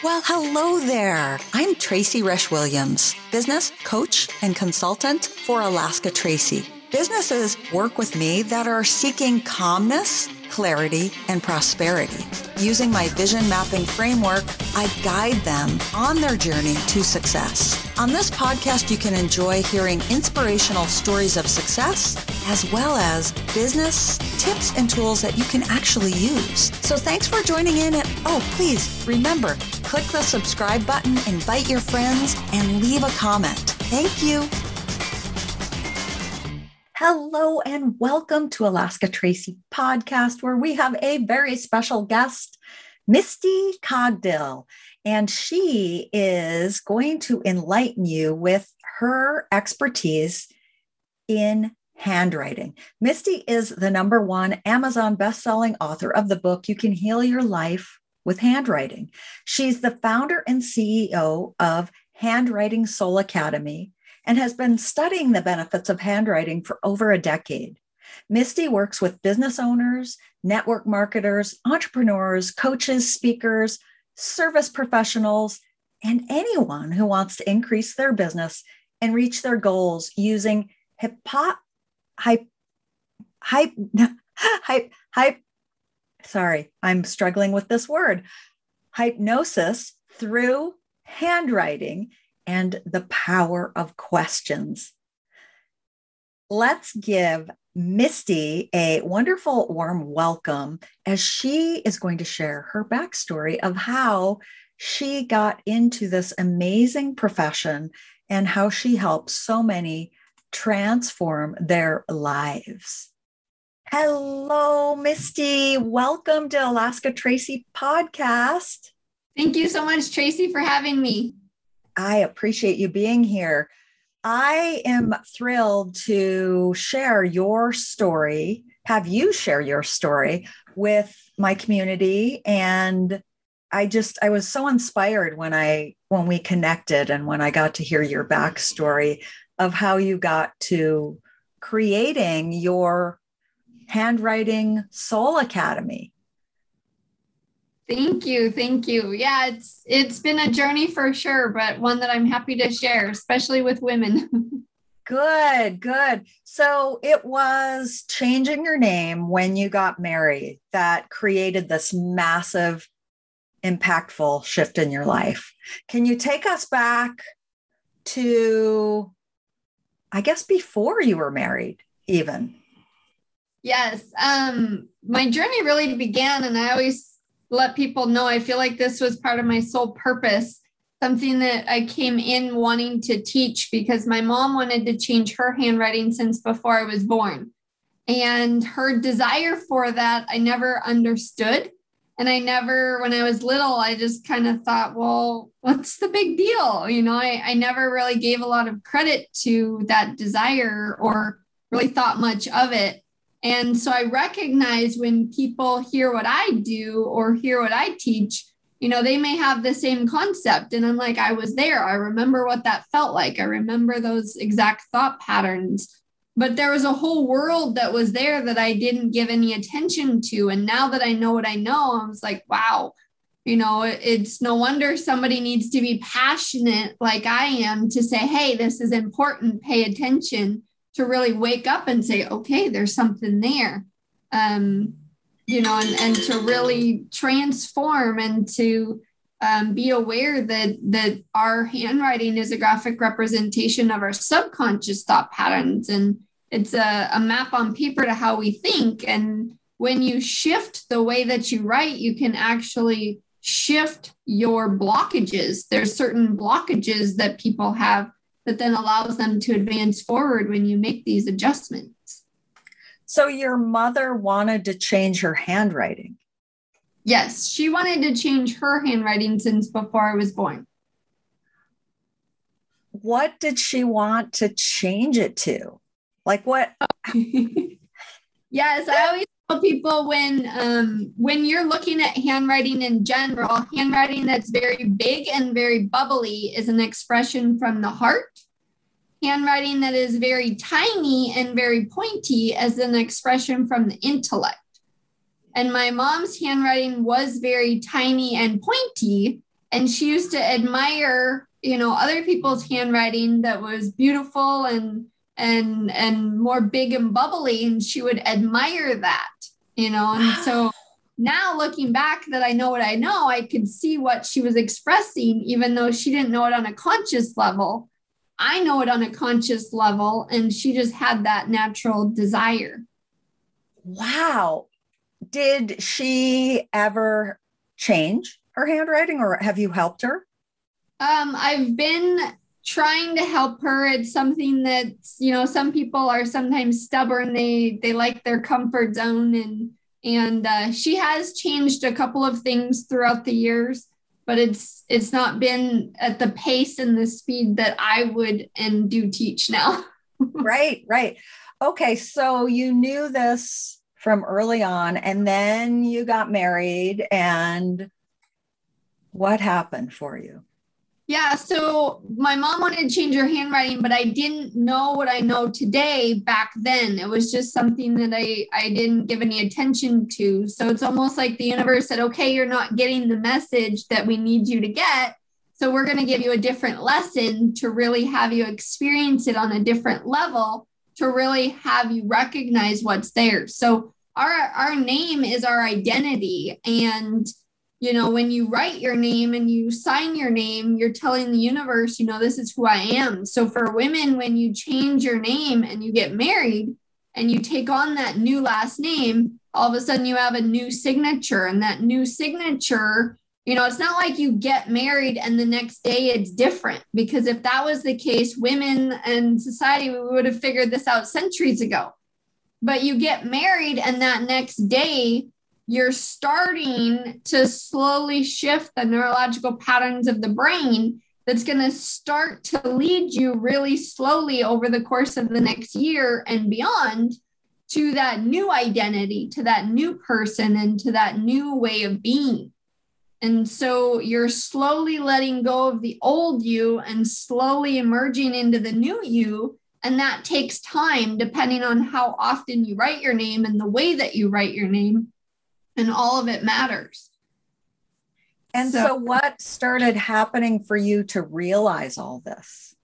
Well, hello there. I'm Tracy Resch Williams, business coach and consultant for Alaska Tracy. Businesses work with me that are seeking calmness, clarity, and prosperity. Using my vision mapping framework, I guide them on their journey to success. On this podcast, you can enjoy hearing inspirational stories of success as well as business tips and tools that you can actually use. So thanks for joining in. And oh, please remember, click the subscribe button, invite your friends, and leave a comment. Thank you. Hello and welcome to Alaska Tracy podcast, where we have a very special guest, Misty Cogdill. And she is going to enlighten you with her expertise in handwriting. Misty is the number one Amazon best-selling author of the book You Can Heal Your Life with Handwriting. She's the founder and CEO of Handwriting Soul Academy and has been studying the benefits of handwriting for over a decade. Misty works with business owners, network marketers, entrepreneurs, coaches, speakers, service professionals, and anyone who wants to increase their business and reach their goals using hypo, hype, hype, hype, hype. Sorry, I'm struggling with this word. Hypnosis through handwriting and the power of questions. Let's give Misty a wonderful, warm welcome as she is going to share her backstory of how she got into this amazing profession and how she helps so many transform their lives. Hello, Misty. Welcome to Alaska Tracy podcast. Thank you so much, Tracy, for having me. I appreciate you being here. I am thrilled to share your story, have you share your story with my community and I just I was so inspired when I when we connected and when I got to hear your backstory of how you got to creating your handwriting soul academy Thank you. Thank you. Yeah, it's it's been a journey for sure, but one that I'm happy to share, especially with women. good, good. So it was changing your name when you got married that created this massive impactful shift in your life. Can you take us back to I guess before you were married even? Yes. Um my journey really began and I always let people know I feel like this was part of my sole purpose, something that I came in wanting to teach because my mom wanted to change her handwriting since before I was born. And her desire for that, I never understood. And I never, when I was little, I just kind of thought, well, what's the big deal? You know, I, I never really gave a lot of credit to that desire or really thought much of it. And so I recognize when people hear what I do or hear what I teach, you know, they may have the same concept. And I'm like, I was there. I remember what that felt like. I remember those exact thought patterns. But there was a whole world that was there that I didn't give any attention to. And now that I know what I know, I was like, wow, you know, it's no wonder somebody needs to be passionate like I am to say, hey, this is important, pay attention to really wake up and say, okay, there's something there. Um, you know, and, and to really transform and to um, be aware that that our handwriting is a graphic representation of our subconscious thought patterns. And it's a, a map on paper to how we think. And when you shift the way that you write you can actually shift your blockages. There's certain blockages that people have that then allows them to advance forward when you make these adjustments. So, your mother wanted to change her handwriting? Yes, she wanted to change her handwriting since before I was born. What did she want to change it to? Like what? yes, I always tell people when um, when you're looking at handwriting in general, handwriting that's very big and very bubbly is an expression from the heart. Handwriting that is very tiny and very pointy is an expression from the intellect. And my mom's handwriting was very tiny and pointy, and she used to admire you know other people's handwriting that was beautiful and and and more big and bubbly and she would admire that you know? And so now looking back that i know what i know i could see what she was expressing even though she didn't know it on a conscious level. I know it on a conscious level and she just had that natural desire. Wow. Did she ever change her handwriting or have you helped her? Um, I've been trying to help her. It's something that, you know, some people are sometimes stubborn. They they like their comfort zone and and uh, she has changed a couple of things throughout the years, but it's it's not been at the pace and the speed that I would and do teach now. right, right. Okay, so you knew this from early on and then you got married and what happened for you? Yeah, so my mom wanted to change her handwriting, but I didn't know what I know today back then. It was just something that I, I didn't give any attention to. So it's almost like the universe said, okay, you're not getting the message that we need you to get. So we're going to give you a different lesson to really have you experience it on a different level to really have you recognize what's there. So our our name is our identity and you know, when you write your name and you sign your name, you're telling the universe, you know, this is who I am. So for women, when you change your name and you get married and you take on that new last name, all of a sudden you have a new signature. And that new signature, you know, it's not like you get married and the next day it's different. Because if that was the case, women and society would have figured this out centuries ago. But you get married and that next day, you're starting to slowly shift the neurological patterns of the brain that's going to start to lead you really slowly over the course of the next year and beyond to that new identity, to that new person, and to that new way of being. And so you're slowly letting go of the old you and slowly emerging into the new you. And that takes time, depending on how often you write your name and the way that you write your name and all of it matters. And so, so, what started happening for you to realize all this?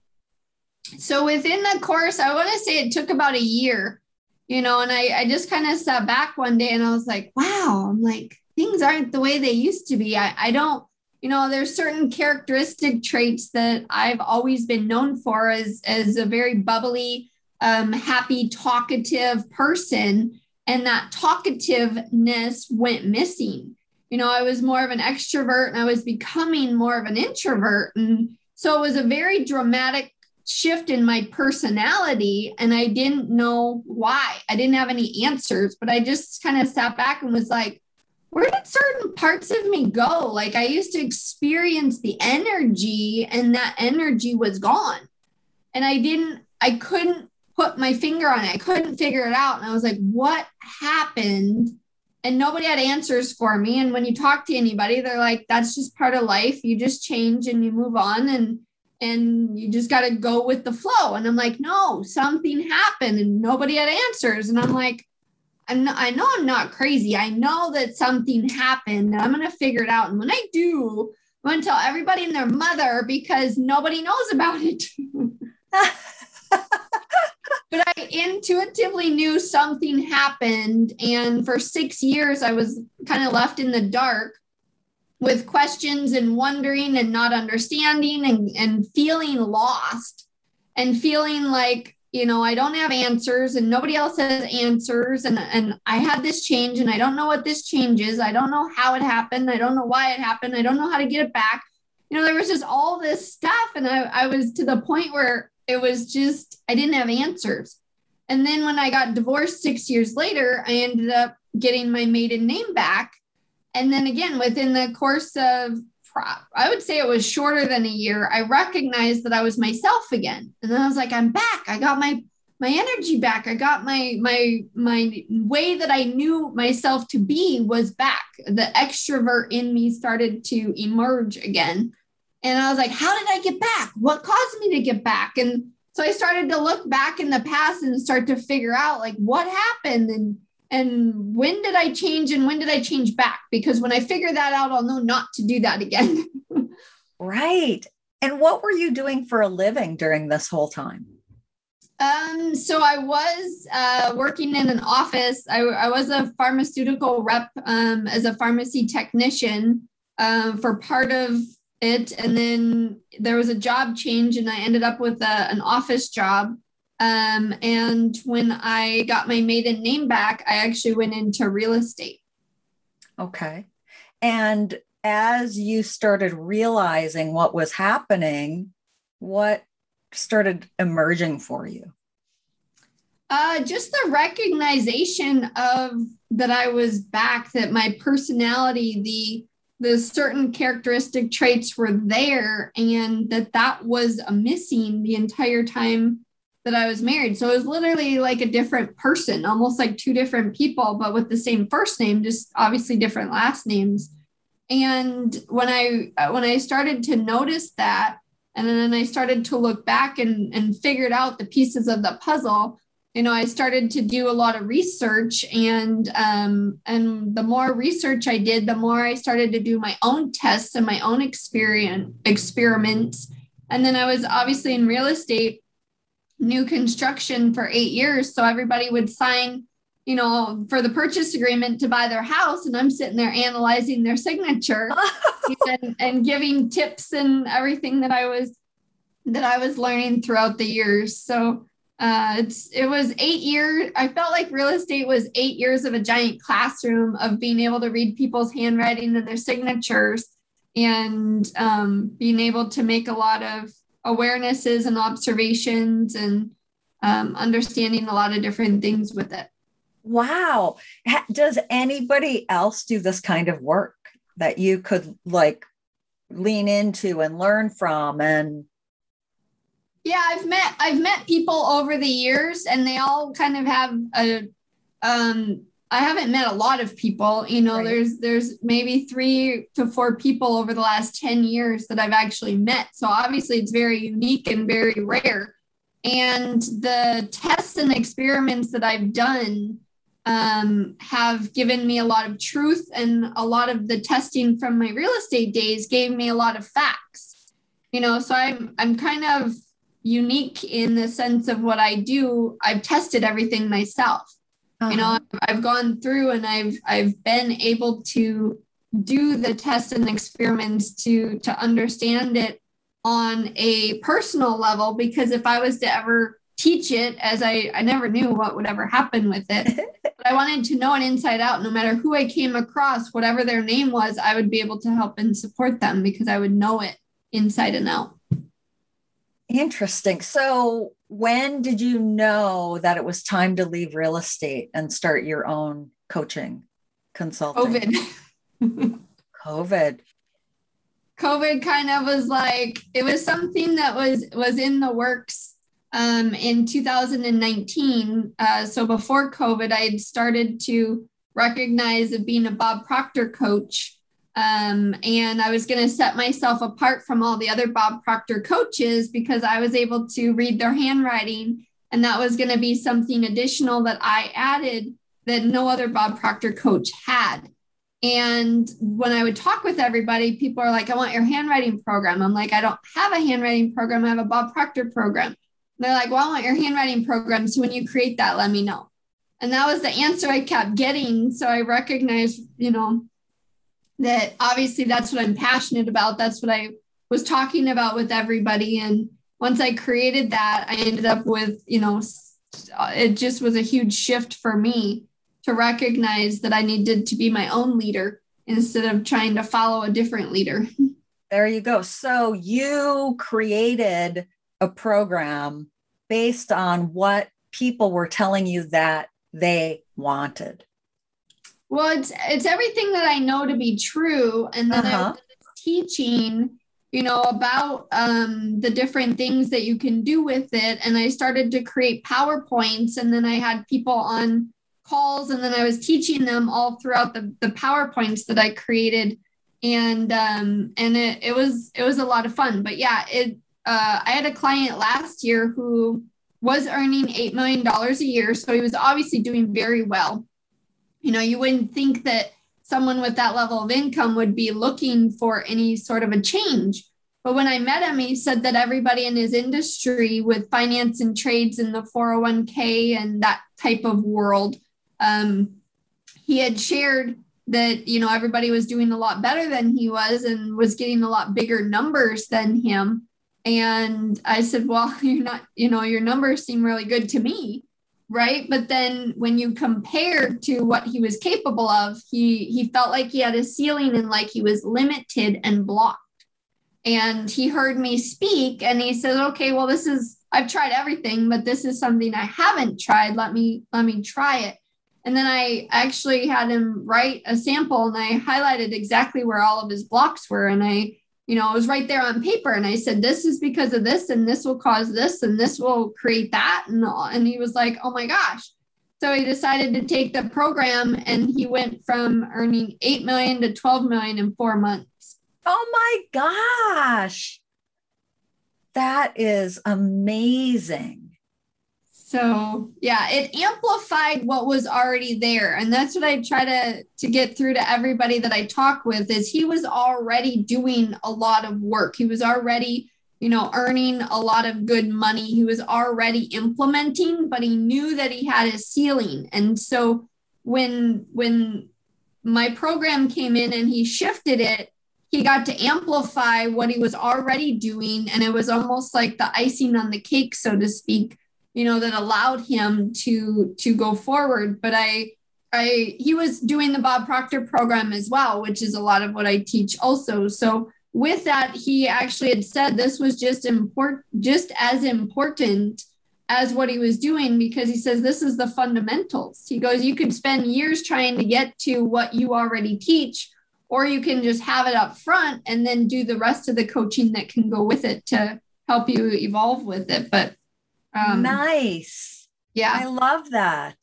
So, within the course, I want to say it took about a year, you know, and I, I just kind of sat back one day and I was like, wow, I'm like, things aren't the way they used to be. I, I don't, you know, there's certain characteristic traits that I've always been known for as, as a very bubbly, um, happy, talkative person and that talkativeness went missing. You know, I was more of an extrovert and I was becoming more of an introvert. And so it was a very dramatic shift in my personality. And I didn't know why. I didn't have any answers, but I just kind of sat back and was like, where did certain parts of me go? Like I used to experience the energy and that energy was gone. And I didn't, I couldn't put my finger on it. I couldn't figure it out. And I was like, what happened? And nobody had answers for me. And when you talk to anybody, they're like, that's just part of life. You just change and you move on and and you just got to go with the flow. And I'm like, no, something happened and nobody had answers. And I'm like, I'm not, I know I'm not crazy. I know that something happened and I'm going to figure it out. And when I do, I'm going to tell everybody and their mother because nobody knows about it. but I intuitively knew something happened. And for six years, I was kind of left in the dark with questions and wondering and not understanding and, and feeling lost and feeling like, you know, I don't have answers and nobody else has answers. And, and I had this change and I don't know what this change is. I don't know how it happened. I don't know why it happened. I don't know how to get it back. You know, there was just all this stuff. And I, I was to the point where it was just, I didn't have answers. And then when I got divorced six years later, I ended up getting my maiden name back. And then again, within the course of, I would say it was shorter than a year, I recognized that I was myself again. And then I was like, I'm back. I got my my energy back. I got my my my way that I knew myself to be was back. The extrovert in me started to emerge again. And I was like, how did I get back? What caused me to get back? And so I started to look back in the past and start to figure out like what happened and and when did I change and when did I change back? Because when I figure that out, I'll know not to do that again. Right. And what were you doing for a living during this whole time? Um, so I was uh, working in an office. I, I was a pharmaceutical rep um, as a pharmacy technician um, for part of it, and then there was a job change, and I ended up with a, an office job. Um, and when I got my maiden name back, I actually went into real estate. Okay. And as you started realizing what was happening, what started emerging for you? Uh, just the recognition of that I was back, that my personality, the the certain characteristic traits were there, and that that was a missing the entire time that I was married. So it was literally like a different person, almost like two different people, but with the same first name, just obviously different last names. And when I uh, when I started to notice that, and then I started to look back and, and figured out the pieces of the puzzle. You know, I started to do a lot of research, and um, and the more research I did, the more I started to do my own tests and my own experience experiments. And then I was obviously in real estate, new construction for eight years, so everybody would sign you know, for the purchase agreement to buy their house, and I'm sitting there analyzing their signature and, and giving tips and everything that I was that I was learning throughout the years. So uh, it was eight years. I felt like real estate was eight years of a giant classroom of being able to read people's handwriting and their signatures, and um, being able to make a lot of awarenesses and observations and um, understanding a lot of different things with it wow does anybody else do this kind of work that you could like lean into and learn from and yeah i've met i've met people over the years and they all kind of have a um i haven't met a lot of people you know right. there's there's maybe three to four people over the last 10 years that i've actually met so obviously it's very unique and very rare and the tests and experiments that i've done um, have given me a lot of truth, and a lot of the testing from my real estate days gave me a lot of facts. You know, so I'm I'm kind of unique in the sense of what I do. I've tested everything myself. Uh-huh. You know, uh-huh. I've gone through and I've I've been able to do the tests and experiments to to understand it on a personal level because if I was to ever teach it as I, I never knew what would ever happen with it. but I wanted to know it inside out. No matter who I came across, whatever their name was, I would be able to help and support them because I would know it inside and out. Interesting. So, when did you know that it was time to leave real estate and start your own coaching consulting? COVID. COVID. COVID kind of was like it was something that was was in the works um, in 2019. Uh, so before COVID, I had started to recognize of being a Bob Proctor coach. Um, and I was going to set myself apart from all the other Bob Proctor coaches because I was able to read their handwriting. And that was going to be something additional that I added that no other Bob Proctor coach had. And when I would talk with everybody, people are like, I want your handwriting program. I'm like, I don't have a handwriting program. I have a Bob Proctor program. They're like, well, I want your handwriting program. So when you create that, let me know. And that was the answer I kept getting. So I recognized, you know, that obviously that's what I'm passionate about. That's what I was talking about with everybody. And once I created that, I ended up with, you know, uh, it just was a huge shift for me to recognize that I needed to be my own leader instead of trying to follow a different leader. There you go. So you created a program based on what people were telling you that they wanted? Well, it's it's everything that I know to be true, and then uh-huh. I was teaching, you know, about um, the different things that you can do with it, and I started to create powerpoints, and then I had people on calls, and then I was teaching them all throughout the the powerpoints that I created, and um, and it, it was it was a lot of fun. But yeah, it uh, I had a client last year who was earning $8 million a year. So he was obviously doing very well. You know, you wouldn't think that someone with that level of income would be looking for any sort of a change. But when I met him, he said that everybody in his industry with finance and trades in the 401k and that type of world, um, he had shared that you know everybody was doing a lot better than he was and was getting a lot bigger numbers than him and i said well you're not you know your numbers seem really good to me right? But then when you compared to what he was capable of he he felt like he had a ceiling and like he was limited and blocked. And he heard me speak and he said okay well this is i've tried everything but this is something i haven't tried. Let me let me try it. And then I actually had him write a sample and I highlighted exactly where all of his blocks were. And I, you know, it was right there on paper. And I said, this is because of this, and this will cause this, and this will create that. And, and he was like, oh my gosh. So he decided to take the program and he went from earning 8 million to 12 million in four months. Oh my gosh. That is amazing. So yeah, it amplified what was already there. And that's what I try to, to get through to everybody that I talk with is he was already doing a lot of work. He was already, you know, earning a lot of good money. He was already implementing, but he knew that he had a ceiling. And so when when my program came in and he shifted it, he got to amplify what he was already doing. And it was almost like the icing on the cake, so to speak you know that allowed him to to go forward. But i i he was doing the bob proctor program as well which is a lot of what i teach also. So with that he actually had said this was just important just as important as what he was doing because he says this is the fundamentals. He goes you could spend years trying to get to what you already teach or you can just have it up front and then do the rest of the coaching that can go with it to help you evolve with it. But um, nice. Yeah. I love that.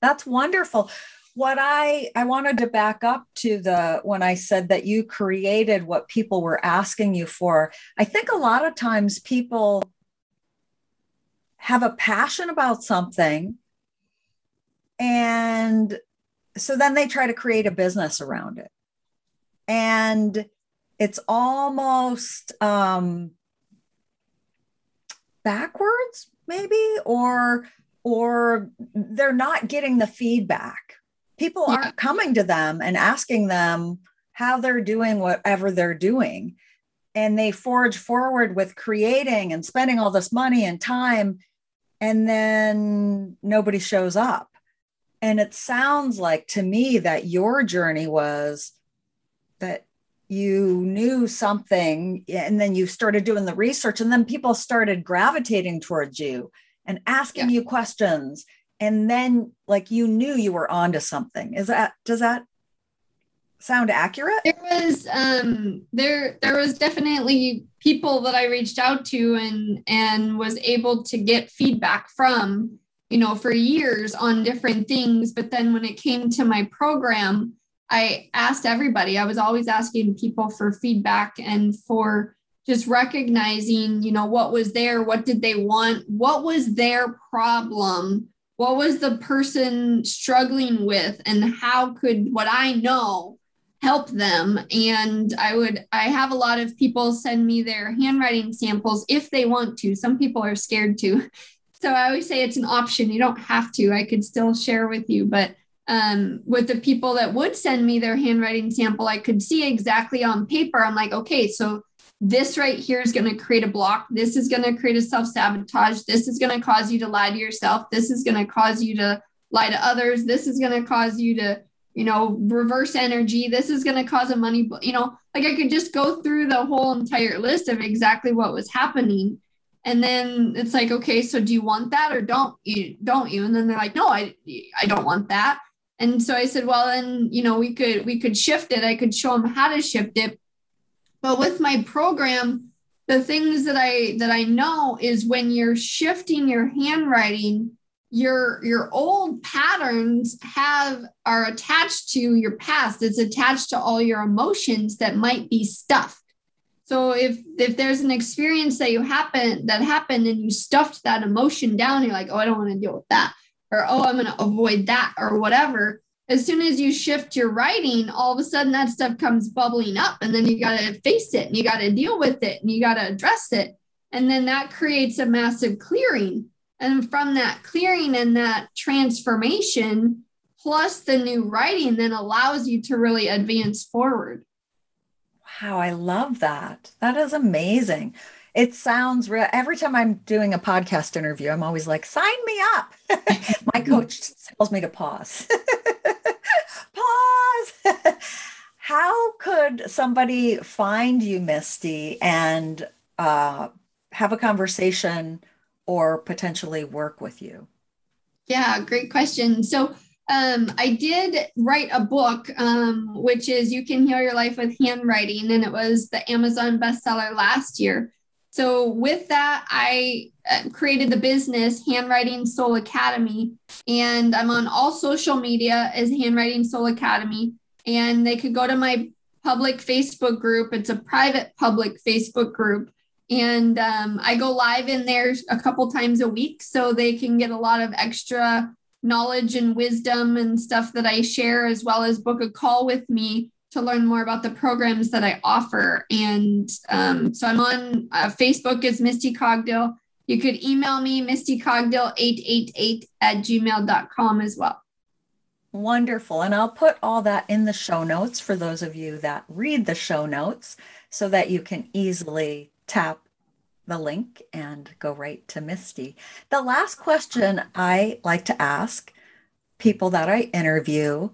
That's wonderful. What I I wanted to back up to the when I said that you created what people were asking you for. I think a lot of times people have a passion about something and so then they try to create a business around it. And it's almost um backwards maybe or or they're not getting the feedback. People yeah. aren't coming to them and asking them how they're doing whatever they're doing. And they forge forward with creating and spending all this money and time and then nobody shows up. And it sounds like to me that your journey was that you knew something and then you started doing the research and then people started gravitating towards you and asking yeah. you questions. And then like you knew you were onto something. Is that does that sound accurate? There was um there there was definitely people that i reached out to and and was able to get feedback from you know for years on different things. But then when it came to my program I asked everybody, I was always asking people for feedback and for just recognizing, you know, what was there, what did they want, what was their problem, what was the person struggling with, and how could what I know help them. And I would, I have a lot of people send me their handwriting samples if they want to. Some people are scared to. So I always say it's an option. You don't have to. I could still share with you, but um, with the people that would send me their handwriting sample, I could see exactly on paper. I'm like, okay, so this right here is going to create a block. This is going to create a self sabotage. This is going to cause you to lie to yourself. This is going to cause you to lie to others. This is going to cause you to, you know, reverse energy. This is going to cause a money, you know, like I could just go through the whole entire list of exactly what was happening. And then it's like, okay, so do you want that or don't you? Don't you? And then they're like, no, I, I don't want that and so I said, well, then, you know, we could, we could shift it. I could show them how to shift it. But with my program, the things that I, that I know is when you're shifting your handwriting, your, your old patterns have, are attached to your past. It's attached to all your emotions that might be stuffed. So if if there's an experience that you happen that happened and you stuffed that emotion down, you're like, oh, I don't want to deal with that or oh i'm going to avoid that or whatever as soon as you shift your writing, all of a sudden that stuff comes bubbling up, and then you got to face it and you got to deal with it and you got to address it. And then that creates a massive clearing. And from that clearing and that transformation, plus the new writing, then allows you to really advance forward. Wow, I love that. That is amazing. It sounds real. Every time I'm doing a podcast interview, I'm always like, sign me up. My coach tells me to pause. pause. How could somebody find you, Misty, and uh, have a conversation or potentially work with you? Yeah, great question. So, um, I did write a book, um, which is You Can Heal Your Life with Handwriting, and it was the Amazon bestseller last year. So, with that, I uh, created the business Handwriting Soul Academy, and I'm on all social media as Handwriting Soul Academy. And they could go to my public Facebook group. It's a private public Facebook group. And um, I go live in there a couple times a week so they can get a lot of extra knowledge and wisdom and stuff that I share, as well as book a call with me to learn more about the programs that I offer. And um, so I'm on uh, Facebook as Misty Cogdill. You could email me, mistycogdill888 at gmail.com as well. Wonderful. And I'll put all that in the show notes for those of you that read the show notes so that you can easily tap the link and go right to Misty. The last question I like to ask people that I interview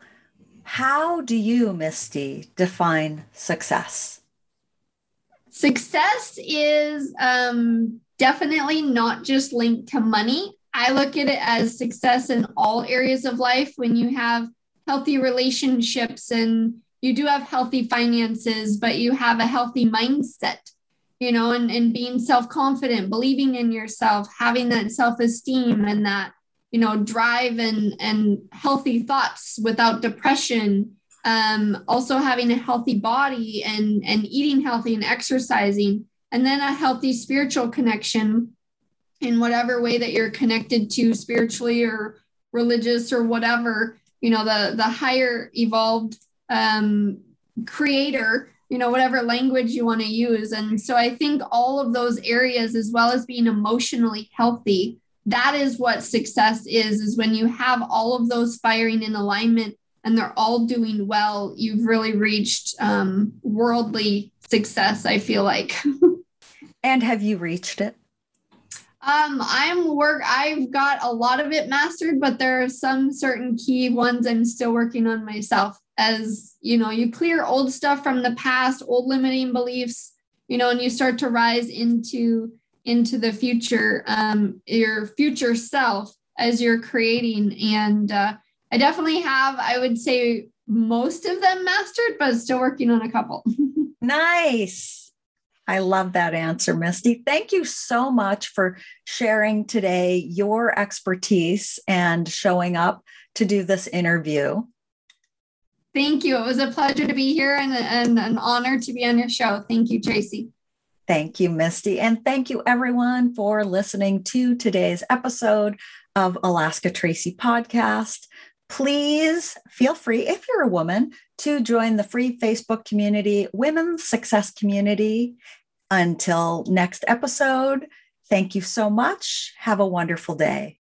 how do you, Misty, define success? Success is um, definitely not just linked to money. I look at it as success in all areas of life when you have healthy relationships and you do have healthy finances, but you have a healthy mindset you know, and, and being self confident, believing in yourself, having that self esteem and that, you know, drive and, and healthy thoughts without depression. Um, also having a healthy body and, and eating healthy and exercising, and then a healthy spiritual connection in whatever way that you're connected to spiritually or religious or whatever, you know, the, the higher evolved um, creator you know whatever language you want to use and so i think all of those areas as well as being emotionally healthy that is what success is is when you have all of those firing in alignment and they're all doing well you've really reached um, worldly success i feel like and have you reached it um, I'm work. I've got a lot of it mastered, but there are some certain key ones I'm still working on myself as you know you clear old stuff from the past old limiting beliefs you know and you start to rise into into the future um, your future self as you're creating and uh, i definitely have i would say most of them mastered but still working on a couple nice i love that answer misty thank you so much for sharing today your expertise and showing up to do this interview Thank you. It was a pleasure to be here and, and an honor to be on your show. Thank you, Tracy. Thank you, Misty. And thank you, everyone, for listening to today's episode of Alaska Tracy podcast. Please feel free, if you're a woman, to join the free Facebook community, Women's Success Community. Until next episode, thank you so much. Have a wonderful day.